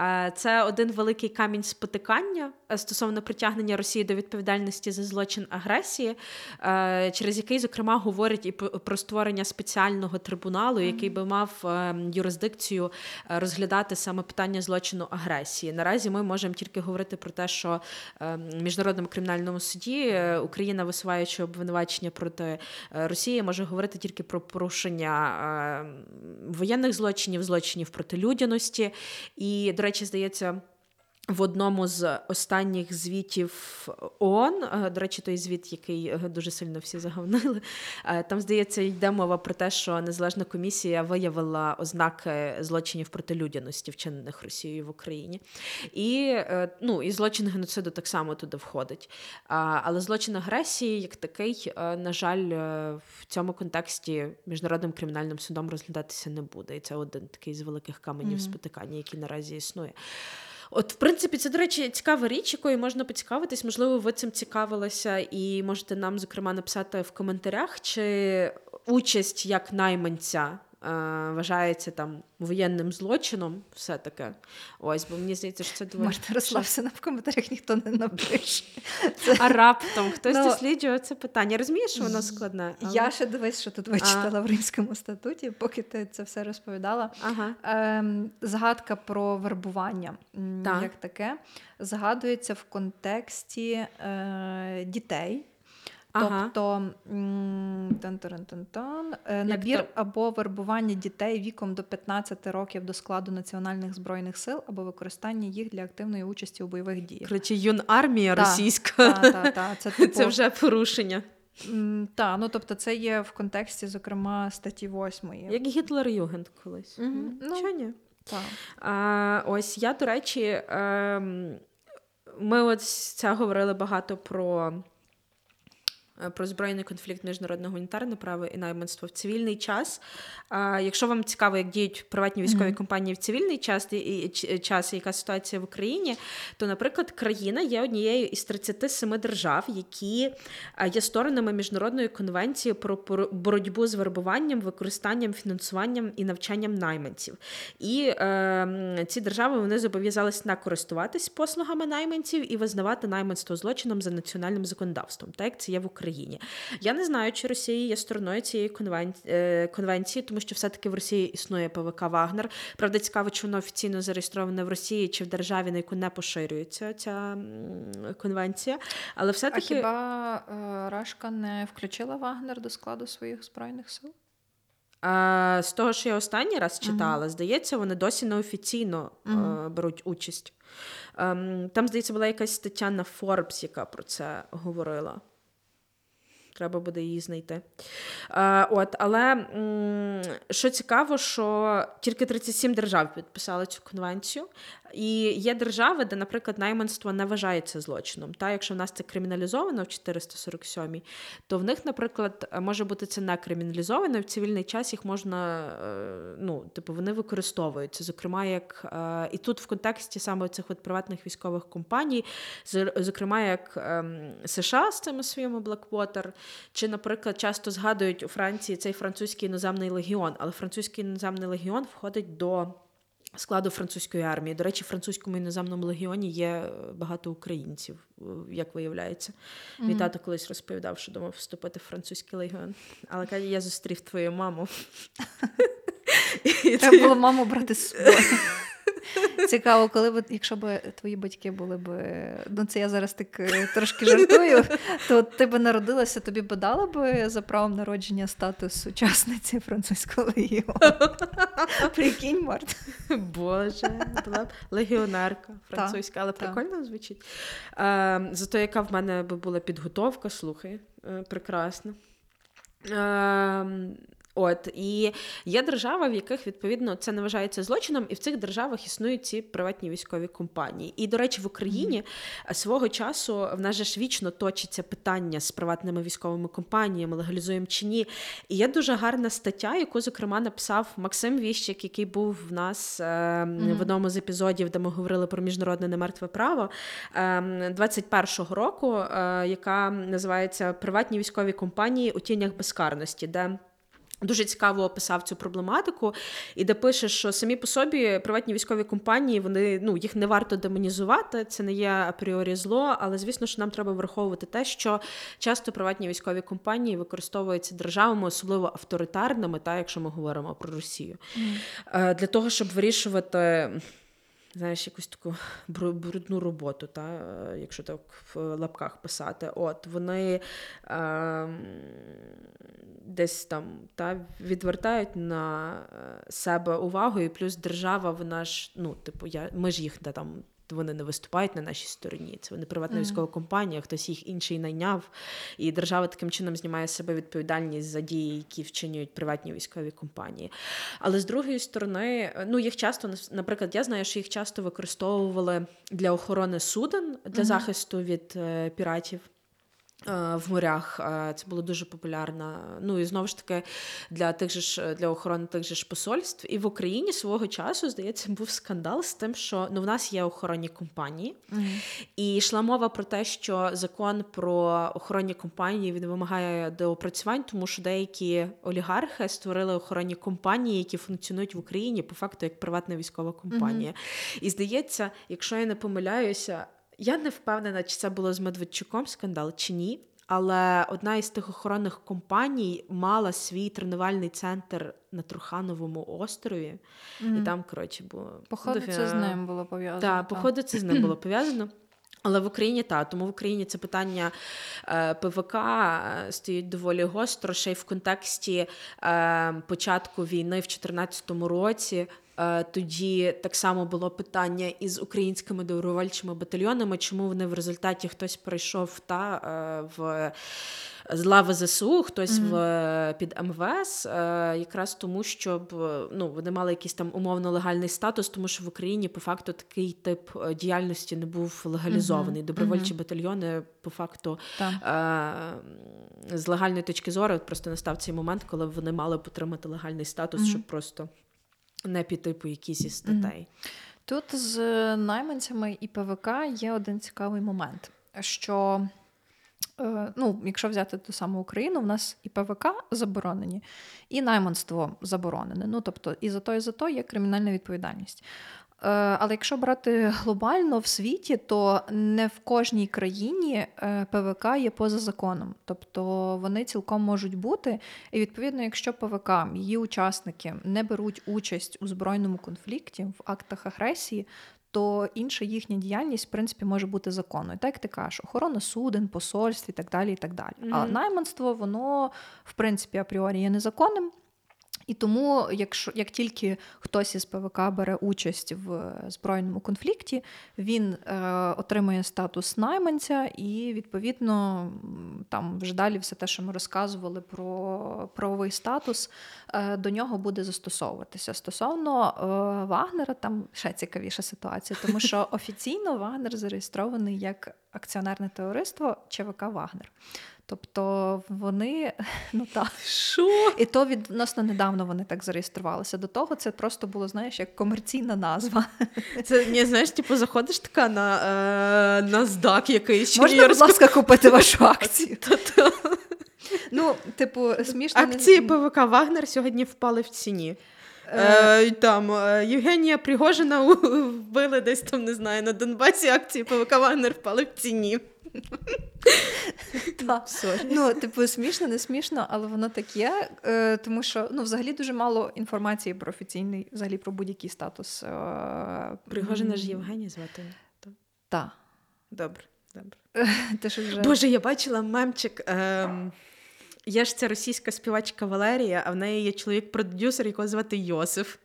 Е, Це один великий камінь спотикання е, стосовно притягнення Росії до відповідальності за злочин агресії, е, через який, зокрема, говорять і про- створення спеціального трибуналу, який би мав е, юрисдикцію розглядати саме питання злочину агресії. Наразі ми можемо тільки говорити про те, що в міжнародному кримінальному суді Україна, висуваючи обвинувачення проти Росії, може говорити тільки про порушення е, воєнних злочинів, злочинів проти людяності. І, до речі, здається. В одному з останніх звітів ООН, е, до речі, той звіт, який е, дуже сильно всі заговнили, е, там, здається, йде мова про те, що незалежна комісія виявила ознаки злочинів проти людяності, вчинених Росією в Україні. І, ну, і злочин геноциду так само туди входить. Але злочин агресії, як такий, на жаль, в цьому контексті міжнародним кримінальним судом розглядатися не буде. І це один такий з великих каменів Мгм. спотикання, який наразі існує. От, в принципі, це, до речі, цікава річ, якою можна поцікавитись. Можливо, ви цим цікавилися, і можете нам, зокрема, написати в коментарях, чи участь як найманця вважається там воєнним злочином, все таке. Ось, бо мені здається, що це доволі. Марта, розслабся, нам в коментарях ніхто не напише. А раптом хтось Ну, досліджує це питання. Розумієш, що воно складне? але- Я ще дивись, що тут вичитала в римському статуті, поки ти це все розповідала. Ага. Ем, згадка про вербування Так. як таке згадується в контексті е, дітей. Ага. Тобто е, набір то? або вербування дітей віком до 15 років до складу національних збройних сил або використання їх для активної участі у бойових діях. Коротше, юн армія Та, російська. Та, та, та, це, типу, Це вже порушення. м, та, ну тобто це є в контексті, зокрема, статті 8. Як Гітлер Югент колись. Мгм. Ну, Чого ні? та. А, ось я, до речі, ем, ми от це говорили багато про. Е, Про збройний конфлікт міжнародного гуманітарне право і найманство в цивільний час. А, якщо вам цікаво, як діють приватні військові Мгм. компанії в цивільний час і, і час, і яка ситуація в Україні, то, наприклад, країна є однією із 37 держав, які є сторонами міжнародної конвенції про боротьбу з вербуванням, використанням, фінансуванням і навчанням найманців. І е, ці держави вони зобов'язались не користуватись послугами найманців і визнавати найманство злочином за національним законодавством, так як це є в Україні. Я не знаю, чи Росія є стороною цієї е, конвенції, тому що все-таки в Росії існує ПВК Вагнер. Правда, цікаво, чи воно офіційно зареєстроване в Росії чи в державі, на яку не поширюється ця конвенція. Але все-таки хіба е, Рашка не включила Вагнер до складу своїх збройних сил? А, з того, що я останній раз читала, здається, вони досі неофіційно е, беруть участь. Ем, там, здається, була якась стаття на Forbes, яка про це говорила. Треба буде її знайти. Е, от, але що цікаво, що тільки 37 держав підписали цю конвенцію. І є держави, де, наприклад, найманство не вважається злочином. Та, якщо в нас це криміналізовано в 447 то в них, наприклад, може бути це не криміналізовано, в цивільний час їх можна, е, ну, типу, вони використовуються. Зокрема, як е, і тут в контексті саме цих от приватних військових компаній, зокрема, як ем, США з цими своїми Blackwater, чи, наприклад, часто згадують у Франції цей французький іноземний легіон, але французький іноземний легіон входить до. Складу французької армії. До речі, в французькому іноземному легіоні є е, багато українців, е, як виявляється. Мій тато колись розповідав, що думав вступити в французький легіон. Але каже, я зустрів твою маму. Треба було маму брати з собою. Цікаво, коли б, якщо б твої батьки були б. Ну, це я зараз так е, трошки жартую, то ти б народилася, тобі б дала б за правом народження статус учасниці французького легіону. Прикинь, Март. Боже, була б легіонерка французька, але прикольно звучить. Е, зато яка в мене була підготовка, слухай, е, прекрасно. От і є держави, в яких відповідно це не вважається злочином, і в цих державах існують ці приватні військові компанії. І, до речі, в Україні mm-hmm. свого часу в нас же ж вічно точиться питання з приватними військовими компаніями, легалізуємо чи ні. І є дуже гарна стаття, яку, зокрема, написав Максим Віщик, який був в нас е, mm-hmm. в одному з епізодів, де ми говорили про міжнародне немертве право е, 21-го року, е, яка називається Приватні військові компанії у тінях безкарності, де Дуже цікаво описав цю проблематику, і де пише, що самі по собі приватні військові компанії вони ну їх не варто демонізувати, це не є апріорі зло. Але звісно, що нам треба враховувати те, що часто приватні військові компанії використовуються державами, особливо авторитарними, та якщо ми говоримо про Росію, mm. для того, щоб вирішувати знаєш, якусь таку брудну роботу, та, якщо так в лапках писати. От Вони е, десь там та, відвертають на е, себе увагу, і плюс держава, вона ж, ну, типу, я, ми ж їх там вони не виступають на нашій стороні. Це вони приватна mm-hmm. військова компанія, хтось їх інший найняв. І держава таким чином знімає з себе відповідальність за дії, які вчинюють приватні військові компанії. Але з другої сторони, ну їх часто наприклад, я знаю, що їх часто використовували для охорони суден для mm-hmm. захисту від е, піратів. Е, в морях е, це було дуже популярно. Ну і знову ж таки для тих же ж для охорони тих же ж посольств. І в Україні свого часу, здається, був скандал з тим, що ну в нас є охоронні компанії, mm-hmm. і йшла мова про те, що закон про охоронні компанії він вимагає доопрацювань, тому що деякі олігархи створили охоронні компанії, які функціонують в Україні по факту як приватна військова компанія. Mm-hmm. І здається, якщо я не помиляюся. Я не впевнена, чи це було з Медведчуком скандал чи ні. Але одна із тих охоронних компаній мала свій тренувальний центр на Трухановому острові, mm-hmm. і там, коротше, було походу, це з ним було пов'язано. Так, походу, це з ним було пов'язано. Але в Україні так, тому в Україні це питання е, ПВК е, стоїть доволі гостро, ще й в контексті е, початку війни в 2014 році. Е, тоді так само було питання із українськими добровольчими батальйонами, чому вони в результаті хтось прийшов та е, в з лави ЗСУ, хтось mm-hmm. в під МВС, е, якраз тому, щоб ну вони мали якийсь там умовно легальний статус, тому що в Україні по факту такий тип діяльності не був легалізований. Mm-hmm. Добровольчі mm-hmm. батальйони по факту з легальної точки зору просто настав цей момент, коли вони мали потримати легальний статус, щоб просто не піти по якійсь із статей. Тут з найманцями і ПВК є один цікавий момент, що е, ну, якщо взяти ту саму Україну, в нас і ПВК заборонені, і найманство заборонене. Ну, тобто, і за то, і за то є кримінальна відповідальність. Е, але якщо брати глобально в світі, то не в кожній країні е, ПВК є поза законом, тобто вони цілком можуть бути. І відповідно, якщо ПВК, її учасники не беруть участь у збройному конфлікті в актах агресії. То інша їхня діяльність, в принципі, може бути законною. Так як ти кажеш, охорона суден, посольств і так далі. і так далі. Mm-hmm. А найманство, воно, в принципі, апріорі є незаконним. І тому, якщо як тільки хтось із ПВК бере участь в збройному конфлікті, він е, отримує статус найманця, і відповідно там вже далі все те, що ми розказували про правовий статус, е, до нього буде застосовуватися. Стосовно е, Вагнера, там ще цікавіша ситуація, тому що офіційно Вагнер зареєстрований як акціонерне товариство ЧВК Вагнер. Тобто вони ну так. Що? І то відносно недавно вони так зареєструвалися. До того це просто було, знаєш, як комерційна назва. Це не знаєш, типу, заходиш така на е, NASDAQ якийсь. Можна, будь ласка, купити вашу акцію. Ну, типу, смішно. Акції ПВК Вагнер сьогодні впали в ціні. Е, е там е, Євгенія Пригожина вбили десь там, не знаю, на Донбасі акції ПВК Вагнер впали в ціні. Sorry. Ну, типу, смішно, не смішно, але воно так є. Е, тому що ну, взагалі дуже мало інформації про офіційний, взагалі про будь-який статус. Е, Пригожина ж Євгенія звати. Так. Добре, добре. Вже... Боже, я бачила мемчик. Ем... Є ж ця російська співачка Валерія, а в неї є чоловік-продюсер, якого звати Йосиф.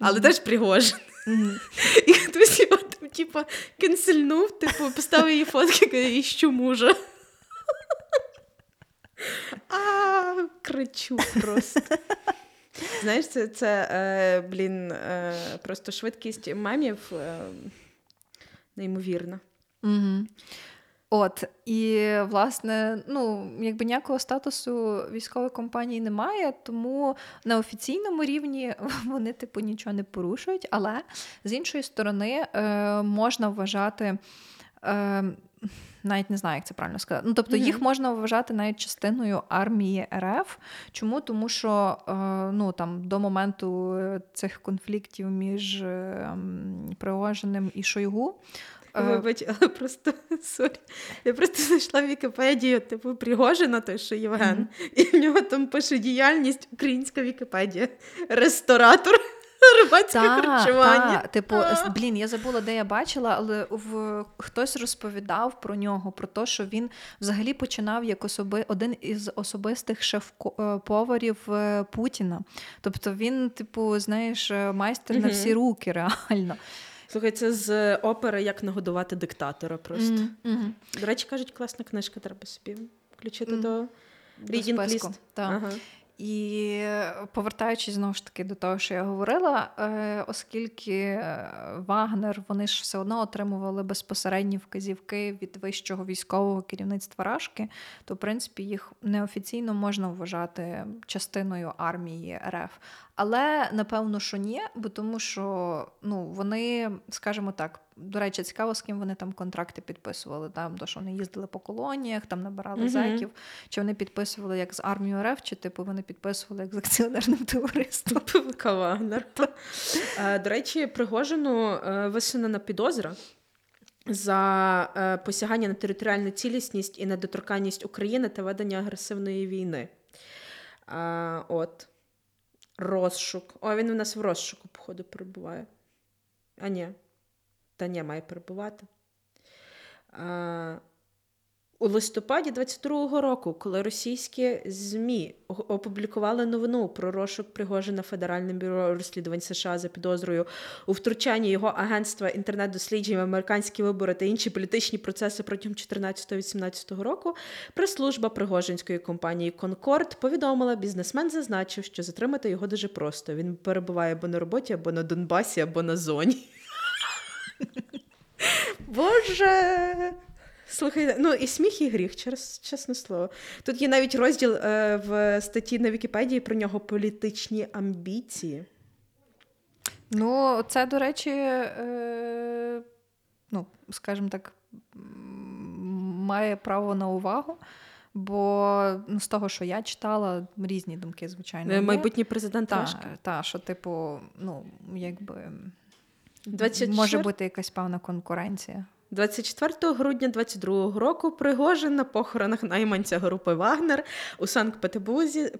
Але теж Пригожин. І хтось його типу, кенсельнув, типу, поставив її фотки, і що мужа. А, кричу просто. Знаєш, це, це е, блін, е, просто швидкість мемів е, неймовірна. Угу. От, і власне, ну, якби ніякого статусу військової компанії немає, тому на офіційному рівні вони, типу, нічого не порушують. Але з іншої сторони, е, можна вважати. Е, навіть не знаю, як це правильно сказати. Ну, тобто, їх можна вважати навіть частиною армії РФ. Чому? Тому що е, ну, там, до моменту цих конфліктів між е, м, Пригожиним і Шойгу. Е, Вибач, але просто sorry. Я просто знайшла в Вікіпедію, типу, Пригожина, той, що Євген, і в нього там пише діяльність українська Вікіпедія. Ресторатор рибацьке харчування. та, типу, блін, я забула, де я бачила, але в хтось розповідав про нього, про те, що він взагалі починав як особи один із особистих шеф-поварів е, Путіна. Тобто він, типу, знаєш, е, майстер на всі руки, реально. Слухай, це з опери Як нагодувати диктатора просто. Мгм. До речі, кажуть, класна книжка, треба собі включити Мгм. до Reading list. та. Ага. І повертаючись знову ж таки до того, що я говорила, е, оскільки е, Вагнер вони ж все одно отримували безпосередні вказівки від вищого військового керівництва Рашки, то в принципі їх неофіційно можна вважати частиною армії РФ. Але напевно, що ні, бо тому що ну вони, скажімо так, до речі, цікаво, з ким вони там контракти підписували. Там то, що вони їздили по колоніях, там набирали Мгм. зеків, чи вони підписували як з армією РФ, чи типу вони підписували як з акціонерним товариством. Вагнер. До речі, Пригожину е, висунена підозра за е, посягання на територіальну цілісність і недоторканність України та ведення агресивної війни. Е, От. Розшук. О, він у нас в розшуку, походу, перебуває. А ні. Та ні, має перебувати. Е, У листопаді 22-го року, коли російські ЗМІ опублікували новину про розшук Пригожина Федеральним бюро розслідувань США за підозрою у втручанні його агентства інтернет-досліджень в американські вибори та інші політичні процеси протягом 14-18 року, прес-служба Пригожинської компанії Конкорд повідомила, бізнесмен зазначив, що затримати його дуже просто. Він перебуває або на роботі, або на Донбасі, або на зоні. Боже. Слухай, ну і сміх, і гріх, через чесне слово. Тут є навіть розділ е, в статті на Вікіпедії про нього політичні амбіції. Ну, це, до речі, е, ну, скажімо так, має право на увагу. Бо ну, з того, що я читала, різні думки, звичайно. є. Майбутній президент Та, та, що, типу, ну, якби 24 може бути якась певна конкуренція. 24 грудня 22 року Пригожин на похоронах найманця групи Вагнер у Санкт-Петербурзі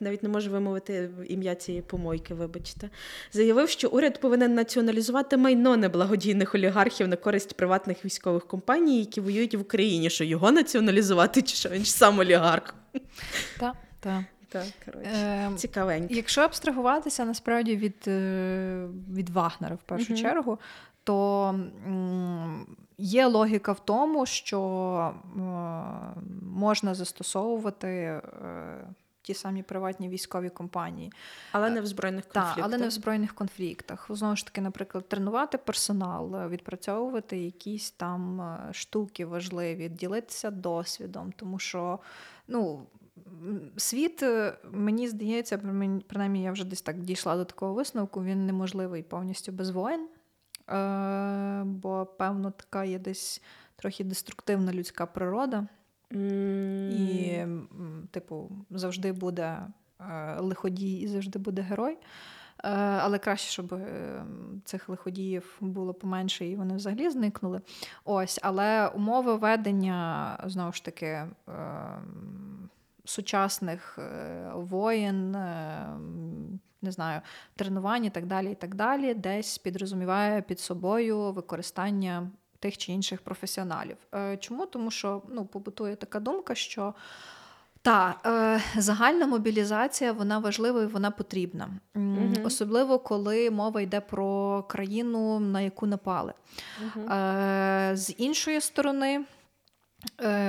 навіть не можу вимовити ім'я цієї помойки, вибачте, заявив, що уряд повинен націоналізувати майно неблагодійних олігархів на користь приватних військових компаній, які воюють в Україні. Що його націоналізувати, чи що він ж сам олігарх? Так, так. Так, коротше. Е, Цікавенько. Якщо абстрагуватися насправді від, е, від Вагнера в першу Мгм. чергу, то є логіка в тому, що е, можна застосовувати е, ті самі приватні військові компанії. Але не в збройних Так, конфліктах. але не в збройних конфліктах. Знову ж таки, наприклад, тренувати персонал, е, відпрацьовувати якісь там е, штуки важливі, ділитися досвідом, тому що ну. Світ, е, мені здається, принаймні я вже десь так дійшла до такого висновку, він неможливий повністю без воїн. Е, бо, певно, така є десь трохи деструктивна людська природа. М, І, типу, завжди буде е, лиходій і завжди буде герой. але краще, щоб е, цих лиходіїв було поменше і вони взагалі зникнули. Ось, але умови ведення знову ж таки. Е, сучасних воїн, не знаю, тренувань і так далі, і так далі, десь підрозуміває під собою використання тих чи інших професіоналів. Чому? Тому що ну, побутує така думка, що та е, загальна мобілізація вона важлива і вона потрібна, mm особливо коли мова йде про країну, на яку напали. mm Е, З іншої сторони, е,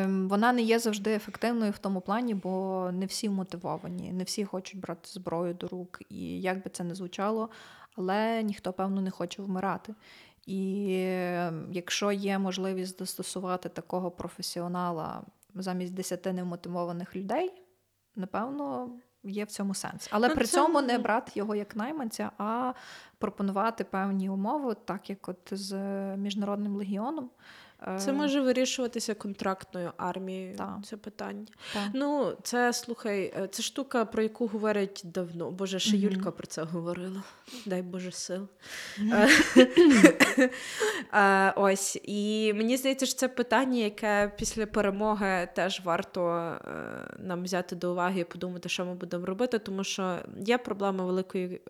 вона не є завжди ефективною в тому плані, бо не всі мотивовані, не всі хочуть брати зброю до рук. І як би це не звучало, але ніхто, певно, не хоче вмирати. І ем, якщо є можливість застосувати такого професіонала замість десяти немотивованих людей, напевно, є в цьому сенс. Але ну, при це... цьому не брати його як найманця, а пропонувати певні умови, так як от з міжнародним легіоном. Це е, може вирішуватися контрактною армією. Так. Це питання. Так. Ну, це слухай, е, це штука, про яку говорять давно. Боже, ще mm-hmm. Юлька про це говорила. Дай Боже сил. Mm-hmm. Ось. І мені здається, що це питання, яке після перемоги теж варто нам взяти до уваги і подумати, що ми будемо робити, тому що є проблема великої,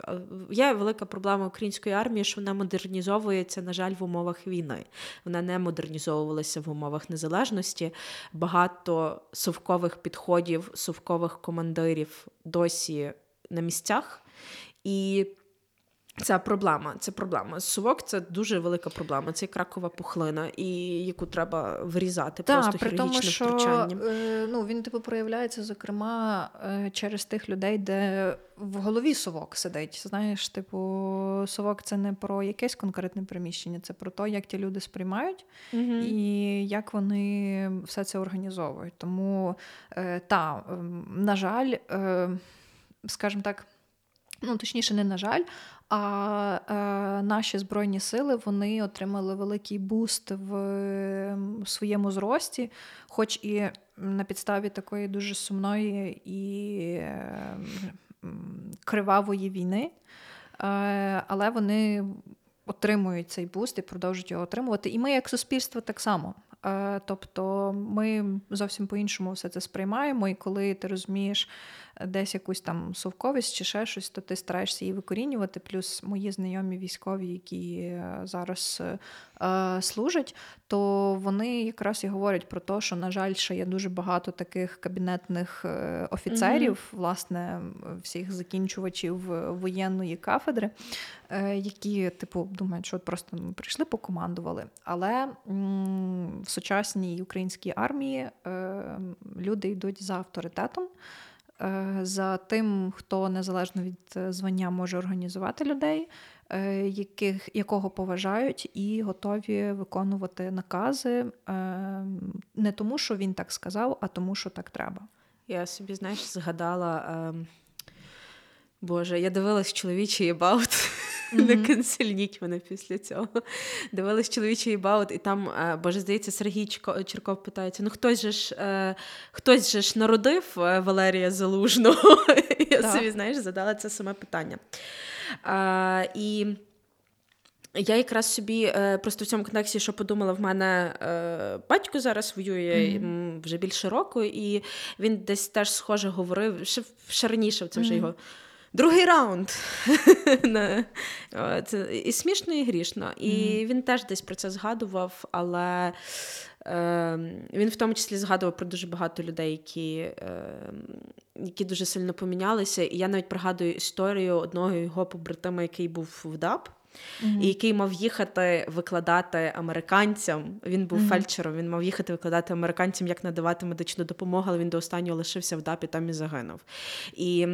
є велика проблема української армії, що вона модернізовується, на жаль, в умовах війни. Вона не модернізовується організовувалися в умовах незалежності. Багато совкових підходів, совкових командирів досі на місцях. І це проблема. Це проблема. Сувок це дуже велика проблема. Це кракова пухлина, і яку треба вирізати Та, просто при тому, що, втручанням. Е, ну він типу проявляється, зокрема, е, через тих людей, де в голові совок сидить. Знаєш, типу, совок це не про якесь конкретне приміщення, це про те, як ті люди сприймають угу. і як вони все це організовують. Тому е, та, на жаль, е, скажімо так. Ну, точніше, не на жаль, а е, наші збройні сили вони отримали великий буст в своєму зрості, хоч і на підставі такої дуже сумної і е, кривавої війни, е, але вони отримують цей буст і продовжують його отримувати. І ми, як суспільство, так само. Е, тобто ми зовсім по-іншому все це сприймаємо, і коли ти розумієш десь якусь там совковість чи ще щось, то ти стараєшся її викорінювати. Плюс мої знайомі військові, які е, зараз е, служать, то вони якраз і говорять про те, що, на жаль, ще є дуже багато таких кабінетних е, офіцерів, mm-hmm. власне, всіх закінчувачів воєнної кафедри, е, які, типу, думають, що от просто ми прийшли, покомандували. Але м- в сучасній українській армії е, люди йдуть за авторитетом. Е, за тим, хто незалежно від е, звання може організувати людей, е, яких, якого поважають, і готові виконувати накази не тому, що він так сказав, а тому, що так треба. Я собі, знаєш, згадала. Ем... Боже, я дивилась чоловічий єбаут. Mm-hmm. Не канцельніть мене після цього. Дивилась чоловічий єбаут, і там, е, боже, здається, Сергій Черков питається: ну хтось же ж е, хтось же ж народив е, Валерія Залужного. Я собі, знаєш, задала це саме питання. А, І я якраз собі просто в цьому контексті, що подумала, в мене батько зараз воює mm-hmm. вже більше року, і він десь теж схоже говорив, ще, ще раніше це вже mm-hmm. його. Другий раунд. Це І смішно, і грішно. І mm. він теж десь про це згадував, але е, він в тому числі згадував про дуже багато людей, які е, які дуже сильно помінялися. І я навіть пригадую історію одного його побратима, який був в ДАП. Mm-hmm. І який мав їхати викладати американцям. Він був mm-hmm. фельдшером, він мав їхати викладати американцям, як надавати медичну допомогу, але він до останнього лишився в ДАПі, там і загинув. І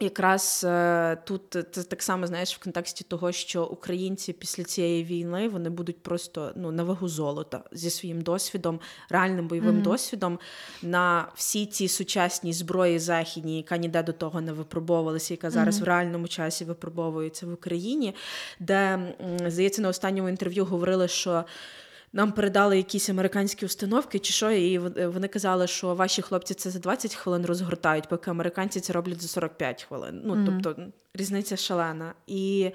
Якраз е, тут це так само знаєш в контексті того, що українці після цієї війни вони будуть просто ну на вагу золота зі своїм досвідом, реальним бойовим mm-hmm. досвідом на всі ці сучасні зброї західні, яка ніде до того не випробовувалася, яка зараз mm-hmm. в реальному часі випробовується в Україні, де здається на останньому інтерв'ю говорили, що нам передали якісь американські установки, чи що, і вони казали, що ваші хлопці це за 20 хвилин розгортають, поки американці це роблять за 45 хвилин. Ну, mm-hmm. тобто різниця шалена. І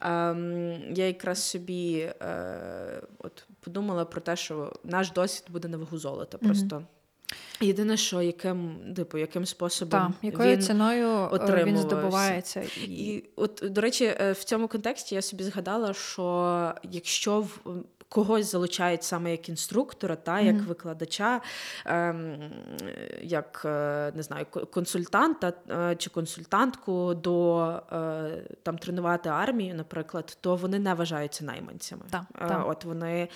ем, я якраз собі е, от подумала про те, що наш досвід буде на вагу золота. Просто. Mm-hmm. Єдине, що яким типу, яким способом Так, якою він ціною е, він здобувається. І... і от, до речі, е, в цьому контексті я собі згадала, що якщо в когось залучають саме як інструктора, та як mm-hmm. викладача, ем, як е, не знаю, консультанта е, чи консультантку до е, там тренувати армію, наприклад, то вони не вважаються найманцями. Так, та. От вони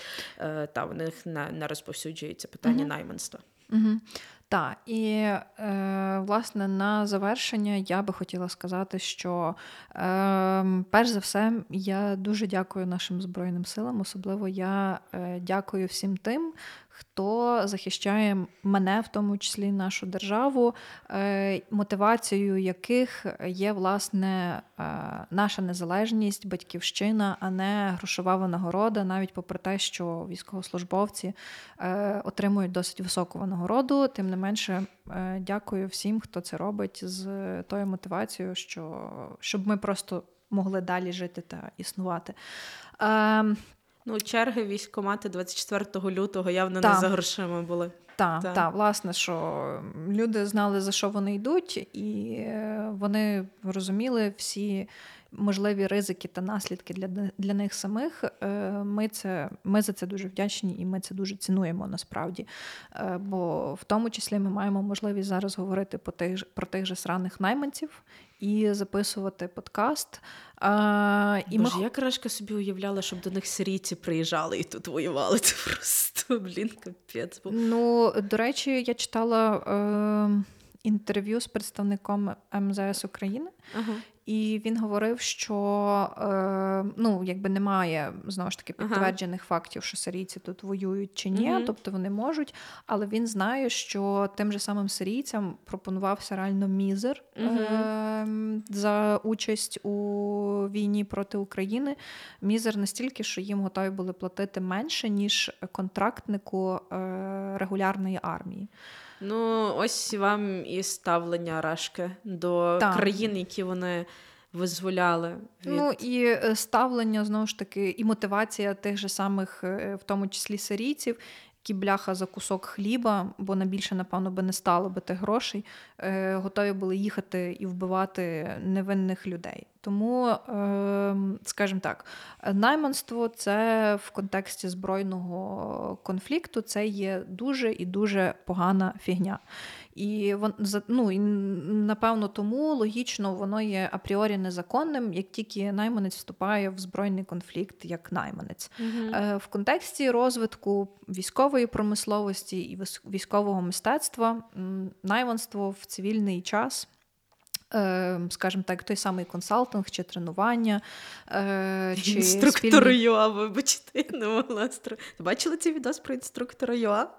та в них не, не розповсюджується питання mm-hmm. найманства. Угу. Так, і е, власне на завершення я би хотіла сказати, що е, перш за все я дуже дякую нашим Збройним силам. Особливо я е, дякую всім тим, хто захищає мене, в тому числі нашу державу, е, мотивацією яких є власне е, наша незалежність, батьківщина, а не грошова винагорода, навіть попри те, що військовослужбовці е, отримують досить високу винагороду. Тим не менше, дякую всім, хто це робить з тою мотивацією, що щоб ми просто могли далі жити та існувати. Ну, черги військкомати 24 лютого явно та. не за грошима були. Так, та. та, власне, що люди знали, за що вони йдуть, і е, вони розуміли всі можливі ризики та наслідки для для них самих. Е, ми це, ми за це дуже вдячні і ми це дуже цінуємо насправді. Е, бо в тому числі ми маємо можливість зараз говорити про тих, про тих же сраних найманців і записувати подкаст. А, і Боже, ми... я крашка собі уявляла, щоб до них сирійці приїжджали і тут воювали. Це просто, блін, капець. Ну, до речі, я читала е, інтерв'ю з представником МЗС України, ага. І він говорив, що е, ну, якби немає знову ж таки підтверджених ага. фактів, що сирійці тут воюють чи ні, угу. тобто вони можуть. Але він знає, що тим же самим сирійцям пропонувався реально мізер угу. е, за участь у війні проти України. Мізер настільки, що їм готові були платити менше, ніж контрактнику е, регулярної армії. Ну, ось вам і ставлення Рашки до так. країн, які вони визволяли. Від... Ну і е, ставлення знову ж таки, і мотивація тих же самих, е, в тому числі сирійців, які бляха за кусок хліба, бо на більше, напевно, би не стало би тих грошей, е, готові були їхати і вбивати невинних людей. Тому, е, скажімо так, найманство це в контексті збройного конфлікту це є дуже і дуже погана фігня. І ну, і напевно тому логічно воно є апріорі незаконним, як тільки найманець вступає в збройний конфлікт як найманець. Угу. В контексті розвитку військової промисловості і військового мистецтва найманство в цивільний час. Е, скажімо так, той самий консалтинг чи тренування. Е, чи Інструктор спільні... ЮА, вибачте, не могла. Бачили цей відос про інструктора ЮА?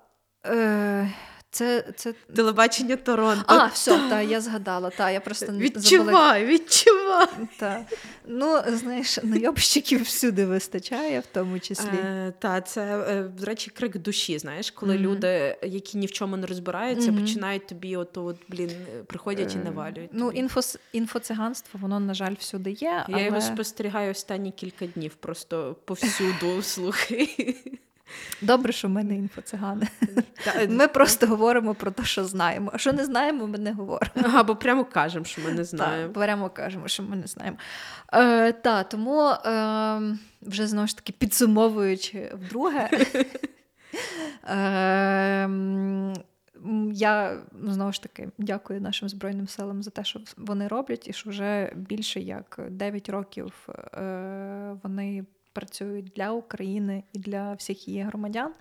Е, це, це... Телебачення Торонто. А, все, та, я згадала. Та, я просто Відчувай, забула... відчувай. Та. Ну, знаєш, найобщиків всюди вистачає, в тому числі. Е, Та, це, е, до речі, крик душі, знаєш, коли mm-hmm. люди, які ні в чому не розбираються, mm-hmm. починають тобі, от, от, блін, приходять і е, навалюють. Ну, інфос, інфоциганство, воно, на жаль, всюди є. Я але... його спостерігаю останні кілька днів, просто повсюду слухи. Добре, що ми не інфоцигани. Ми просто говоримо про те, що знаємо. А що не знаємо, ми не говоримо. Або прямо кажемо, що ми не знаємо. Так, Прямо кажемо, що ми не знаємо. Е, та, Тому е, вже знову ж таки підсумовуючи вдруге. Е, я знову ж таки дякую нашим Збройним силам за те, що вони роблять, і що вже більше як 9 років е, вони працюють для України і для всіх її громадян.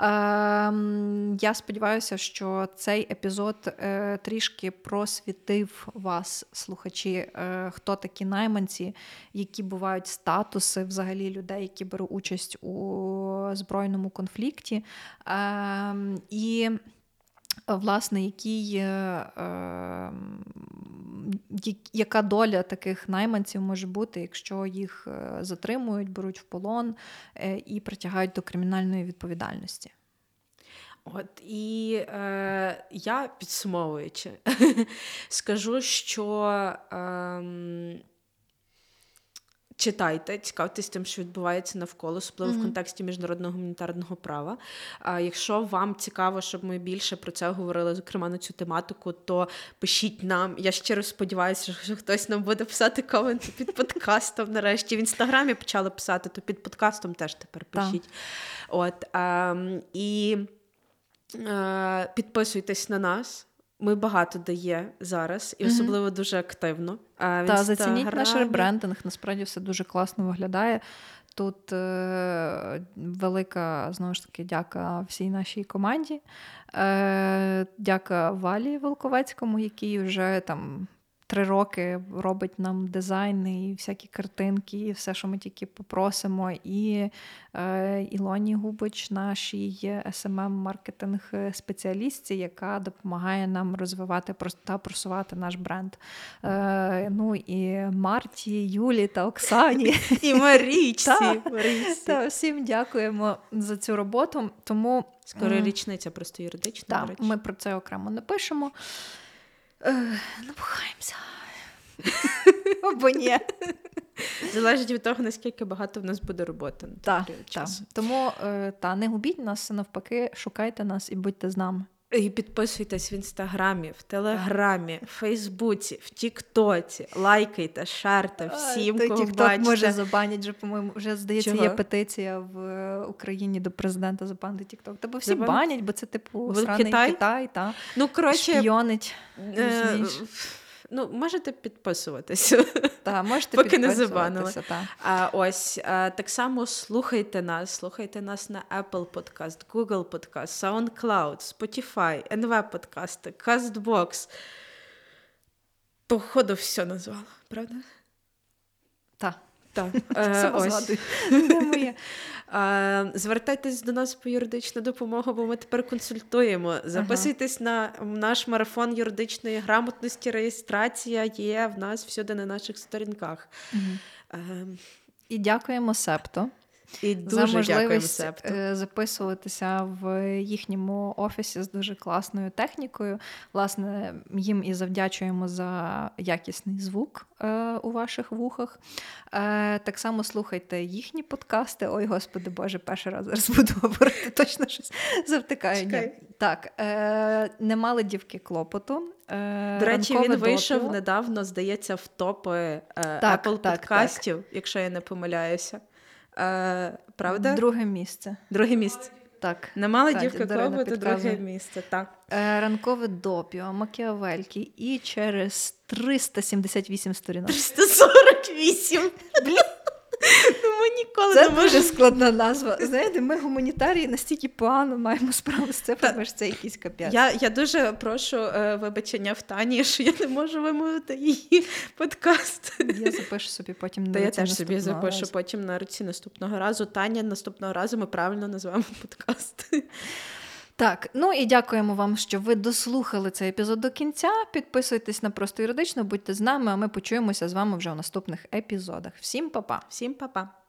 Ем, я сподіваюся, що цей епізод е, трішки просвітив вас, слухачі, е, хто такі найманці, які бувають статуси взагалі людей, які беруть участь у збройному конфлікті. Ем, і Власне, який ем, я- яка доля таких найманців може бути, якщо їх е, затримують, беруть в полон е, і притягають до кримінальної відповідальності. От і е, я підсумовуючи, скажу, що ем, читайте, цікавтесь тим, що відбувається навколо, особливо в контексті міжнародного гуманітарного права. А якщо вам цікаво, щоб ми більше про це говорили, зокрема на цю тематику, то пишіть нам. Я щиро сподіваюся, що хтось нам буде писати коменти під подкастом. Нарешті в інстаграмі почали писати, то під подкастом теж тепер пишіть. От ем, і е, підписуйтесь на нас. Ми багато дає зараз, і особливо дуже активно. А Та зацініть наш ребрендинг, насправді все дуже класно виглядає. Тут е, велика знову ж таки дяка всій нашій команді. Е, дяка Валі Волковецькому, який вже там три роки робить нам дизайни і всякі картинки, і все, що ми тільки попросимо. І е, Ілоні Губич, нашій smm маркетинг спеціалістці, яка допомагає нам розвивати та просувати наш бренд. Е, ну і Марті, Юлі та Оксані. І Марічці. Та. Всім дякуємо за цю роботу. Тому Скоро річниця просто юридична. ми про це окремо напишемо. Набухаємося. Або ні. Залежить від того, наскільки багато в нас буде роботи Так, період Тому е, та, не губіть нас, навпаки, шукайте нас і будьте з нами. І підписуйтесь в інстаграмі, в телеграмі, в Фейсбуці, в Тіктоці, лайкайте, шарте всім, кого бачите. може забанять, вже, по-моєму, вже здається, Чого? є петиція в е, Україні до президента забанити Тікток. Та бо всі Забан... банять, бо це типу сраний Китай? Китай, та Ну, коротше, шпіонить. е? Ну, можете підписуватися. Та, можете Поки не забанили. Та. А ось а, так само слухайте нас, слухайте нас на Apple Podcast, Google Podcast, SoundCloud, Spotify, NV подкасти, CastBox. Походу, все назвала, правда? Та. Так. Е, ось. Е, Звертайтесь до нас по юридичну допомогу, бо ми тепер консультуємо. Записуйтесь на наш марафон юридичної грамотності. Реєстрація є в нас всюди на наших сторінках. Е, І дякуємо Септо І дуже дякуємо можливість Септу. е, записуватися в їхньому офісі з дуже класною технікою. Власне, їм і завдячуємо за якісний звук е, у ваших вухах. Е, Так само слухайте їхні подкасти. Ой, господи Боже, перший раз зараз буду говорити точно щось завтикаю. Ні. Так, не мали дівки клопоту. До речі, він вийшов недавно, здається, в топи Так, Apple так, подкастів, якщо я не помиляюся. Е, правда? Друге місце. Друге місце. Так. Не мала дівка клопоту, друге місце. Так. Е, Ранкове допіо, Макіавельки і через 378 сторінок. 348. Блін. Ну, ми ніколи Це не дуже можемо. складна назва. Знаєте, ми гуманітарії настільки погано маємо справу з цифрами, що це якийсь капець. Я, я дуже прошу е, вибачення в Тані, що я не можу вимовити її подкаст. Я запишу собі потім на Та я теж собі запишу разу. потім на руці наступного разу. Таня, наступного разу ми правильно назвемо подкаст. Так, ну і дякуємо вам, що ви дослухали цей епізод до кінця. Підписуйтесь на просто юридично, будьте з нами, а ми почуємося з вами вже у наступних епізодах. Всім па-па! Всім па-па.